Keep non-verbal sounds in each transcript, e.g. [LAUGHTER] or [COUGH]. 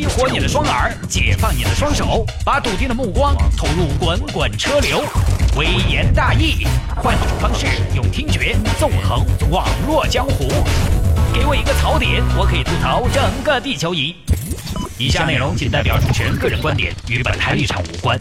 激活你的双耳，解放你的双手，把笃定的目光投入滚滚车流。微言大义，换种方式，用听觉纵横网络江湖。给我一个槽点，我可以吐槽整个地球仪。以下内容仅代表主持人个人观点，与本台立场无关。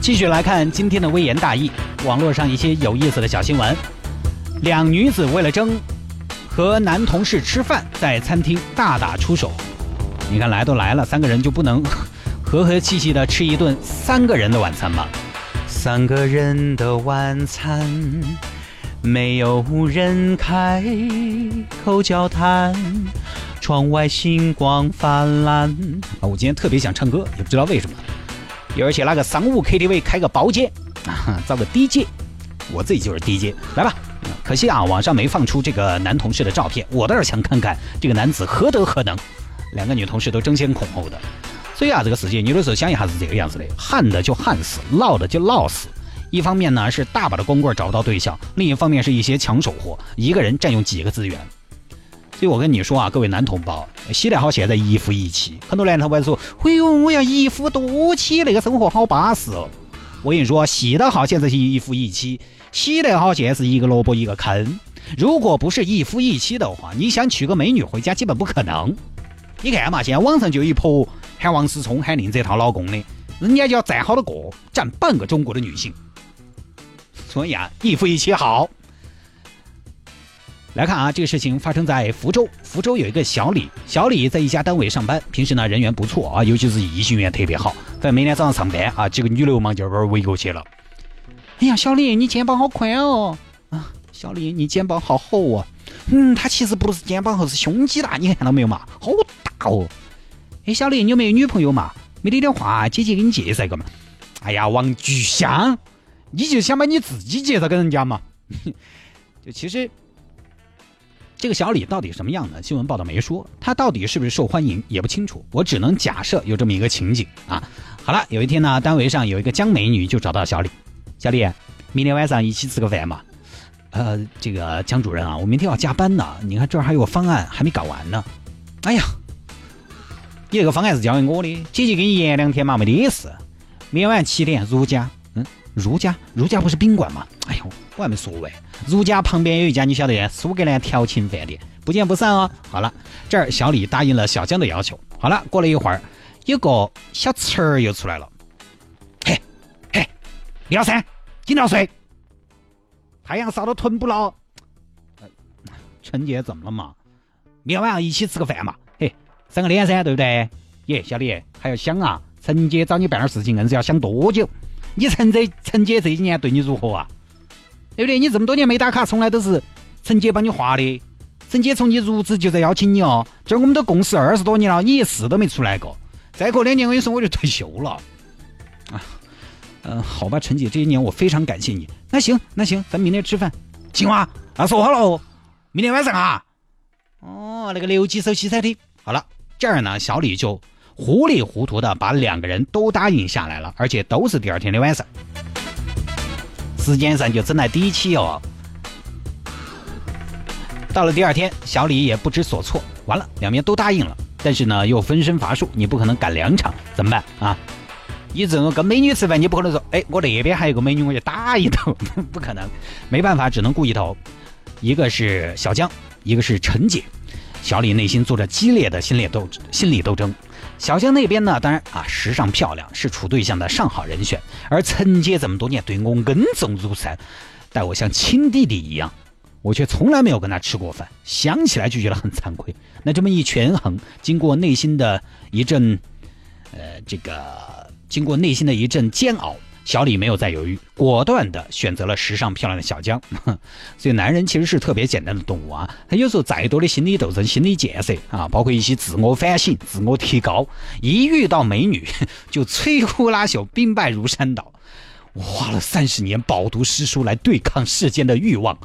继续来看今天的微言大义，网络上一些有意思的小新闻。两女子为了争和男同事吃饭，在餐厅大打出手。你看来都来了，三个人就不能和和气气的吃一顿三个人的晚餐吗？三个人的晚餐，没有人开口交谈，窗外星光泛滥。啊，我今天特别想唱歌，也不知道为什么。有人写那个商务 KTV 开个包间，啊，造个 DJ，我自己就是 DJ，来吧。可惜啊，网上没放出这个男同事的照片，我倒是想看看这个男子何德何能。两个女同事都争先恐后的，所以啊，这个世界有的时候想一下是这个样子的：旱的就旱死，涝的就涝死。一方面呢是大把的光棍找不到对象，另一方面是一些抢手货，一个人占用几个资源。所以我跟你说啊，各位男同胞，洗得好现在一夫一妻。很多男同胞说：“哎呦，我要一夫多妻，那个生活好巴适哦。”我跟你说，洗得好现在是一夫一妻，洗得好现在是一个萝卜一个坑。如果不是一夫一妻的话，你想娶个美女回家基本不可能。你看嘛，现在网上就一泼喊王思聪喊林这套老公的，人家就要占好多个，占半个中国的女性。所以啊，一夫一妻好。来看啊，这个事情发生在福州。福州有一个小李，小李在一家单位上班，平时呢人缘不错啊，尤其是异性缘特别好。在每天早上上班啊，几个女流氓就把围过去了。哎呀，小李，你肩膀好宽哦！啊，小李，你肩膀好厚啊！嗯，他其实不是肩膀厚，是胸肌大，你看到没有嘛？好大哦！哎，小李，你有没有女朋友嘛？没得的话，姐姐给你介绍一个嘛。哎呀，王菊香，你就想把你自己介绍给人家嘛？[LAUGHS] 就其实，这个小李到底什么样呢？新闻报道没说，他到底是不是受欢迎也不清楚。我只能假设有这么一个情景啊。好了，有一天呢，单位上有一个江美女就找到小李，小李，明天晚上一起吃个饭嘛？呃，这个江主任啊，我明天要加班呢。你看这儿还有个方案还没搞完呢。哎呀，你这个方案是交给我的，姐姐给你延两天嘛，没得事。明晚七点，如家。嗯，如家，如家不是宾馆吗？哎呦，我还没说完。如家旁边有一家，你晓得苏格兰调情饭店，不见不散哦。好了，这儿小李答应了小江的要求。好了，过了一会儿，有个小词儿又出来了。嘿，嘿，李老三，今早睡。太阳晒到臀部了，陈姐怎么了嘛？明天晚上一起吃个饭嘛？嘿，三个脸噻，对不对？耶，小李还要想啊？陈姐找你办点事情，硬是要想多久？你陈这陈姐这几年对你如何啊？对不对？你这么多年没打卡，从来都是陈姐帮你划的。陈姐从你入职就在邀请你哦。这我们都共事二十多年了，你一次都没出来过。再过两年，我跟你说我就退休了。啊。嗯，好吧，陈姐，这些年我非常感谢你。那行，那行，咱明天吃饭，行吗？啊，说好了哦，明天晚上啊。哦，那个留几手西餐厅。好了，这儿呢，小李就糊里糊涂的把两个人都答应下来了，而且都是第二天的晚上。时间上就整来底气哦。到了第二天，小李也不知所措。完了，两边都答应了，但是呢，又分身乏术，你不可能赶两场，怎么办啊？你这种跟美女吃饭，你不可能说，哎，我那边还有个美女，我就打一头，不可能，没办法，只能顾一头。一个是小江，一个是陈姐。小李内心做着激烈的心理斗心理斗争。小江那边呢，当然啊，时尚漂亮，是处对象的上好人选。而陈姐这么多年对我恩重如山，待我像亲弟弟一样，我却从来没有跟他吃过饭，想起来就觉得很惭愧。那这么一权衡，经过内心的一阵，呃，这个。经过内心的一阵煎熬，小李没有再犹豫，果断的选择了时尚漂亮的小江。[LAUGHS] 所以男人其实是特别简单的动物啊，他有时候再多的心理斗争、心理建设啊，包括一些自我反省、自我提高，一遇到美女 [LAUGHS] 就摧枯拉朽、兵败如山倒。我花了三十年饱读诗书来对抗世间的欲望，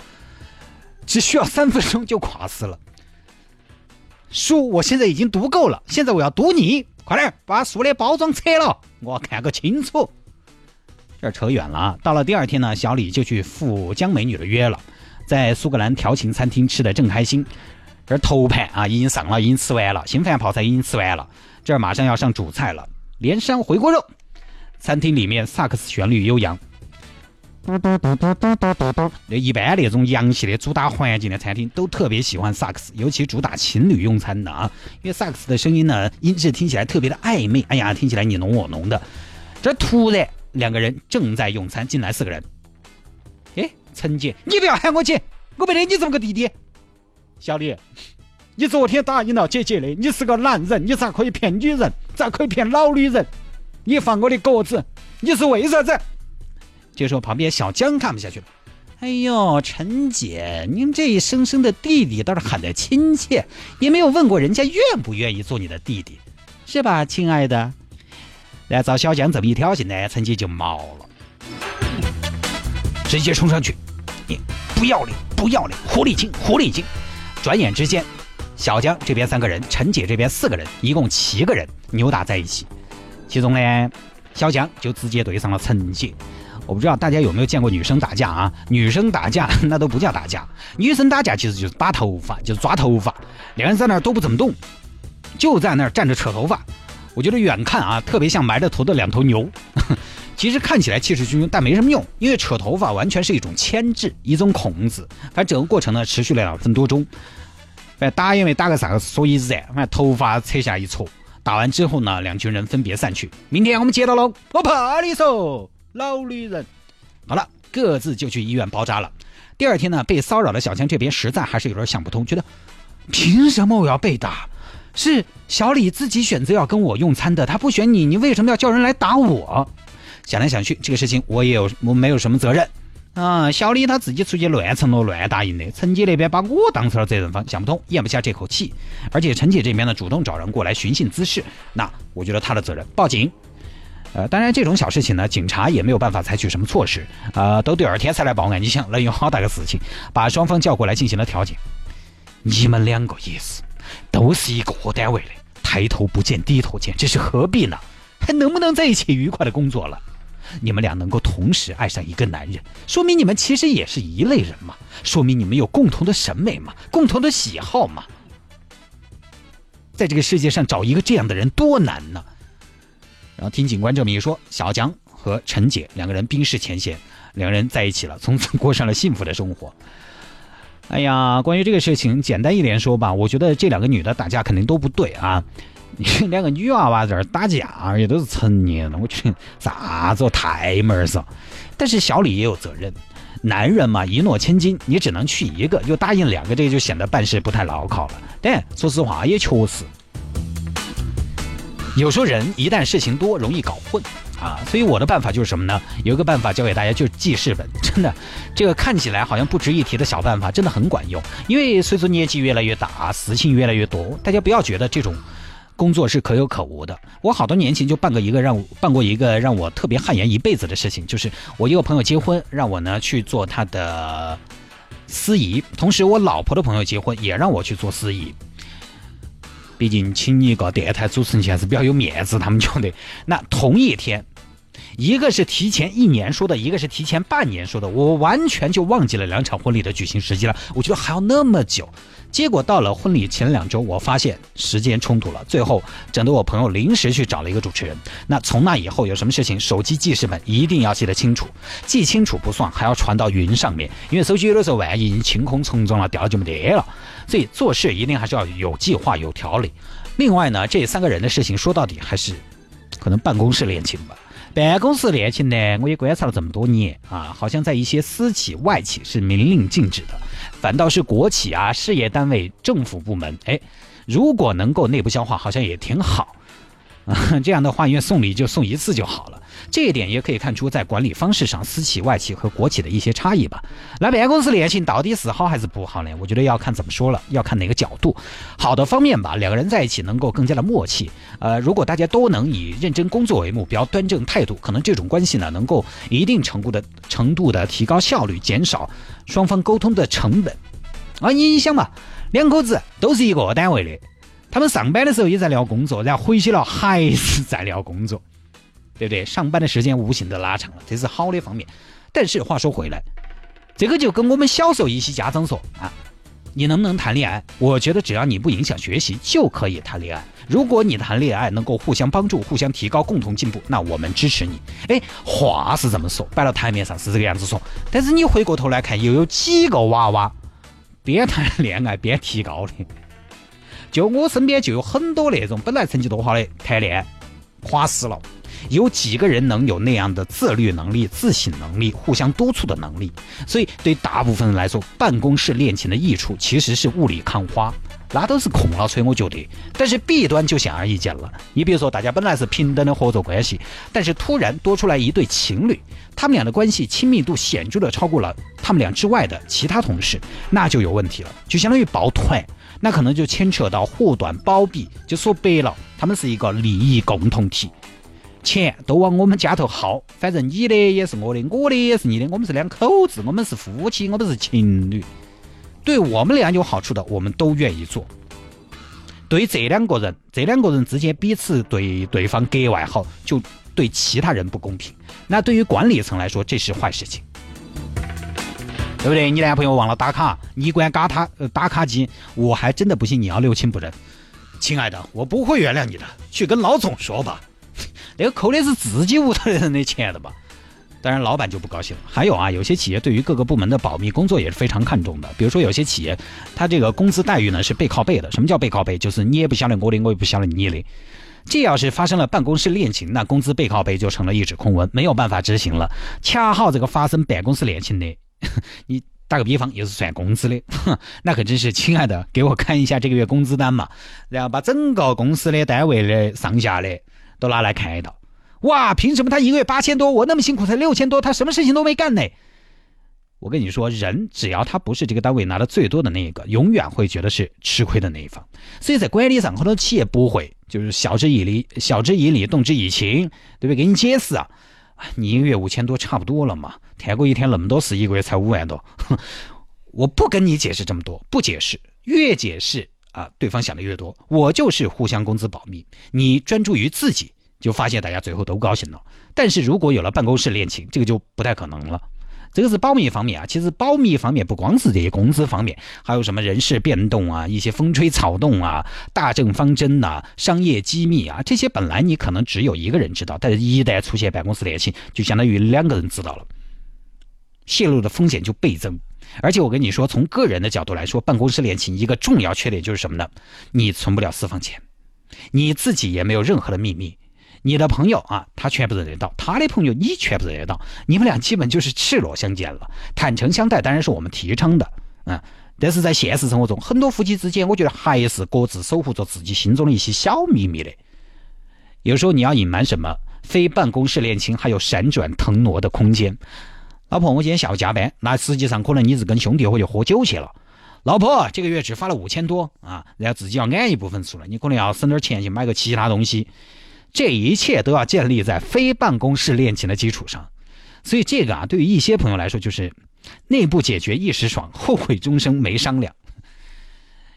只需要三分钟就垮死了。书我现在已经读够了，现在我要读你。快点把书的包装拆了，我要看个清楚。这扯远了啊。到了第二天呢，小李就去赴江美女的约了。在苏格兰调情餐厅吃的正开心。这头盘啊已经上了，已经吃完了，新饭泡菜已经吃完了，这马上要上主菜了，连山回锅肉。餐厅里面萨克斯旋律悠扬。嘟嘟嘟嘟嘟嘟嘟那一般那种洋气的主打环境的餐厅都特别喜欢萨克斯，尤其主打情侣用餐的啊，因为萨克斯的声音呢，音质听起来特别的暧昧，哎呀，听起来你侬我侬的。这突然两个人正在用餐，进来四个人。哎，陈姐，你不要喊我姐，我没得你这么个弟弟。小李，你昨天答应了姐姐的，你是个男人，你咋可以骗女人？咋可以骗老女人？你放我的鸽子，你是为啥子？这时候旁边小江看不下去了，哎呦，陈姐，您这一声声的弟弟倒是喊得亲切，也没有问过人家愿不愿意做你的弟弟，是吧，亲爱的？来，照小江这么一挑衅呢，陈姐就毛了，直接冲上去，你不要脸，不要脸，狐狸精，狐狸精！转眼之间，小江这边三个人，陈姐这边四个人，一共七个人扭打在一起。其中呢，小江就直接对上了陈姐。我不知道大家有没有见过女生打架啊？女生打架 [LAUGHS] 那都不叫打架，女生打架其实就是拔头发，就是抓头发。两人在那儿都不怎么动，就在那儿站着扯头发。我觉得远看啊，特别像埋着头的两头牛。[LAUGHS] 其实看起来气势汹汹，但没什么用，因为扯头发完全是一种牵制，一种控制。反正整个过程呢，持续了两分多钟。哎打因为打个啥，所以然，反正头发扯下一撮。打完之后呢，两群人分别散去。明天我们接到喽，我怕你说。老女人，好了，各自就去医院包扎了。第二天呢，被骚扰的小强这边实在还是有点想不通，觉得凭什么我要被打？是小李自己选择要跟我用餐的，他不选你，你为什么要叫人来打我？想来想去，这个事情我也有，我没有什么责任啊。小李他自己出去乱承诺、乱答应的，陈姐那边把我当成了责任方，想不通，咽不下这口气。而且陈姐这边呢，主动找人过来寻衅滋事，那我觉得他的责任，报警。呃，当然这种小事情呢，警察也没有办法采取什么措施，啊，都第二天才来报案。你想，能有好大个事情，把双方叫过来进行了调解。你们两个也是，都是一个单位的，抬头不见低头见，这是何必呢？还 [LAUGHS] 能不能在一起愉快的工作了？你们俩能够同时爱上一个男人，说明你们其实也是一类人嘛，说明你们有共同的审美嘛，共同的喜好嘛。在这个世界上找一个这样的人多难呢？然后听警官这么一说，小江和陈姐两个人冰释前嫌，两个人在一起了，从此过上了幸福的生活。哎呀，关于这个事情，简单一点说吧，我觉得这两个女的打架肯定都不对啊。[LAUGHS] 你两个女娃娃在这打架，也都是成年了，我觉得啥子太门儿。但是小李也有责任，男人嘛，一诺千金，你只能去一个，又答应两个，这就显得办事不太牢靠了。但说实话，也确实。有时候人一旦事情多，容易搞混啊，所以我的办法就是什么呢？有一个办法教给大家，就是记事本。[LAUGHS] 真的，这个看起来好像不值一提的小办法，真的很管用。因为随着年纪越来越大，事情越来越多，大家不要觉得这种工作是可有可无的。我好多年前就办过一个让办过一个让我特别汗颜一辈子的事情，就是我一个朋友结婚，让我呢去做他的司仪，同时我老婆的朋友结婚也让我去做司仪。毕竟请一个电台主持人还是比较有面子，他们觉得。那同一天，一个是提前一年说的，一个是提前半年说的，我完全就忘记了两场婚礼的举行时机了。我觉得还要那么久，结果到了婚礼前两周，我发现时间冲突了，最后整得我朋友临时去找了一个主持人。那从那以后有什么事情，手机记事本一定要记得清楚，记清楚不算，还要传到云上面，因为手机有的时候万一清空重装了，掉了就没得了。所以做事一定还是要有计划、有条理。另外呢，这三个人的事情说到底还是可能办公室恋情吧。办公室恋情呢，我也观察了这么多年啊，好像在一些私企、外企是明令禁止的，反倒是国企啊、事业单位、政府部门，哎，如果能够内部消化，好像也挺好。[LAUGHS] 这样的话，因为送礼就送一次就好了。这一点也可以看出，在管理方式上，私企、外企和国企的一些差异吧。那办公室恋情到底是好还是不好呢？我觉得要看怎么说了，要看哪个角度。好的方面吧，两个人在一起能够更加的默契。呃，如果大家都能以认真工作为目标，端正态度，可能这种关系呢，能够一定程度的程度的提高效率，减少双方沟通的成本。啊，你想嘛，两口子都是一个单位的，他们上班的时候也在聊工作，然后回去了还是在聊工作。对不对？上班的时间无形的拉长了，这是好的方面。但是话说回来，这个就跟我们小时候一些家长说啊，你能不能谈恋爱？我觉得只要你不影响学习，就可以谈恋爱。如果你谈恋爱能够互相帮助、互相提高、共同进步，那我们支持你。哎，话是这么说，摆到台面上是这个样子说，但是你回过头来看，又有几个娃娃边谈恋爱边提高的？就我身边就有很多那种本来成绩多好的谈恋爱垮死了。有几个人能有那样的自律能力、自省能力、互相督促的能力？所以对大部分人来说，办公室恋情的益处其实是雾里看花，那都是空了吹。我觉得，但是弊端就显而易见了。你比如说，大家本来是平等的合作关系，但是突然多出来一对情侣，他们俩的关系亲密度显著的超过了他们俩之外的其他同事，那就有问题了，就相当于抱团，那可能就牵扯到护短包庇，就说白了，他们是一个利益共同体。钱都往我们家头耗，反正你的也是我的，我的也是你的，我们是两口子，我们是夫妻，我们是情侣，对我们俩有好处的，我们都愿意做。对这两个人，这两个人之间彼此对对方格外好，就对其他人不公平。那对于管理层来说，这是坏事情，对不对？你男朋友忘了打卡，你管嘎他打卡机，我还真的不信你要六亲不认。亲爱的，我不会原谅你的，去跟老总说吧。[LAUGHS] 那个扣的是自己屋头人的钱的吧？当然，老板就不高兴了。还有啊，有些企业对于各个部门的保密工作也是非常看重的。比如说，有些企业，他这个工资待遇呢是背靠背的。什么叫背靠背？就是你也不晓得我的，我也不晓得你的。这要是发生了办公室恋情，那工资背靠背就成了一纸空文，没有办法执行了。恰好这个发生办公室恋情的，[LAUGHS] 你打个比方，又是算工资的，[LAUGHS] 那可真是亲爱的，给我看一下这个月工资单嘛，然后把整个公司的单位的上下的。都拿来看一道，哇！凭什么他一个月八千多，我那么辛苦才六千多，他什么事情都没干呢？我跟你说，人只要他不是这个单位拿的最多的那一个，永远会觉得是吃亏的那一方。所以在管理上，很多企业不会就是晓之以理、晓之以理、动之以情，对不对？给你解释啊，你一个月五千多差不多了嘛，谈过一天那么多事，一个月才五万多，[LAUGHS] 我不跟你解释这么多，不解释，越解释。啊，对方想的越多，我就是互相工资保密，你专注于自己，就发现大家最后都高兴了。但是如果有了办公室恋情，这个就不太可能了。这个是保密方面啊，其实保密方面不光是这些工资方面，还有什么人事变动啊，一些风吹草动啊，大政方针呐，商业机密啊，这些本来你可能只有一个人知道，但是一旦出现办公室恋情，就相当于两个人知道了，泄露的风险就倍增。而且我跟你说，从个人的角度来说，办公室恋情一个重要缺点就是什么呢？你存不了私房钱，你自己也没有任何的秘密，你的朋友啊，他全部认得到，他的朋友你全部认得到，你们俩基本就是赤裸相见了。坦诚相待当然是我们提倡的，嗯，但是在现实生活中，很多夫妻之间，我觉得还是各自守护着自己心中的一些小秘密的。有时候你要隐瞒什么，非办公室恋情还有闪转腾挪的空间。老婆，我今天下午加班，那实际上可能你是跟兄弟伙去喝酒去了。老婆，这个月只发了五千多啊，然后自己要按一部分出来，你可能要省点钱去买个其他东西。这一切都要建立在非办公室恋情的基础上，所以这个啊，对于一些朋友来说就是内部解决一时爽，后悔终生没商量。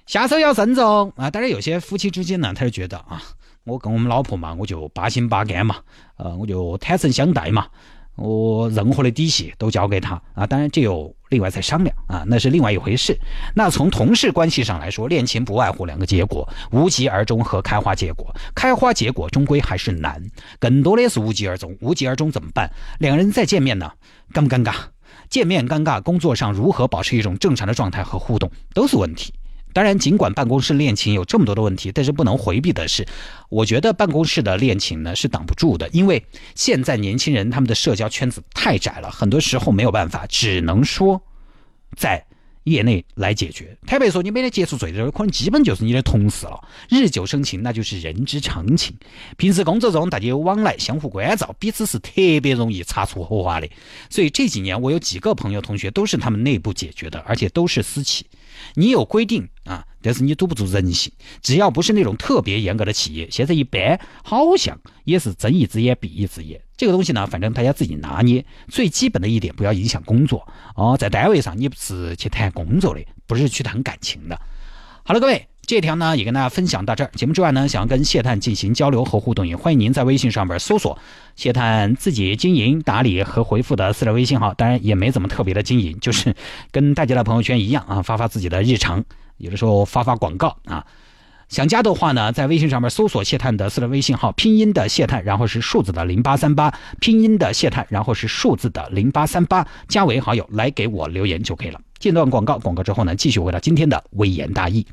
下手要慎重啊！当然，有些夫妻之间呢，他就觉得啊，我跟我们老婆嘛，我就八心八肝嘛，呃，我就坦诚相待嘛。我任何的底细都交给他啊，当然这有另外再商量啊，那是另外一回事。那从同事关系上来说，恋情不外乎两个结果：无疾而终和开花结果。开花结果终归还是难，更多的是无疾而终。无疾而终怎么办？两个人再见面呢？尴不尴尬？见面尴尬，工作上如何保持一种正常的状态和互动都是问题。当然，尽管办公室恋情有这么多的问题，但是不能回避的是，我觉得办公室的恋情呢是挡不住的，因为现在年轻人他们的社交圈子太窄了，很多时候没有办法，只能说在。业内来解决。坦白说，你每天接触最多的可能基本就是你的同事了。日久生情，那就是人之常情。平时工作中大家有往来，相互关照，彼此是特别容易擦出火花的。所以这几年我有几个朋友同学都是他们内部解决的，而且都是私企。你有规定啊，但是你堵不住人性。只要不是那种特别严格的企业，现在一般好像也是睁一只眼闭一只眼。这个东西呢，反正大家自己拿捏。最基本的一点，不要影响工作哦。在单位上，你不是去谈工作的，不是去谈感情的。好了，各位，这条呢也跟大家分享到这儿。节目之外呢，想要跟谢探进行交流和互动，也欢迎您在微信上边搜索谢探自己经营打理和回复的私人微信号。当然也没怎么特别的经营，就是跟大家的朋友圈一样啊，发发自己的日常，有的时候发发广告啊。想加的话呢，在微信上面搜索谢探的私人微信号，拼音的谢探，然后是数字的零八三八，拼音的谢探，然后是数字的零八三八，加为好友来给我留言就可以了。间段广告，广告之后呢，继续回到今天的微言大义。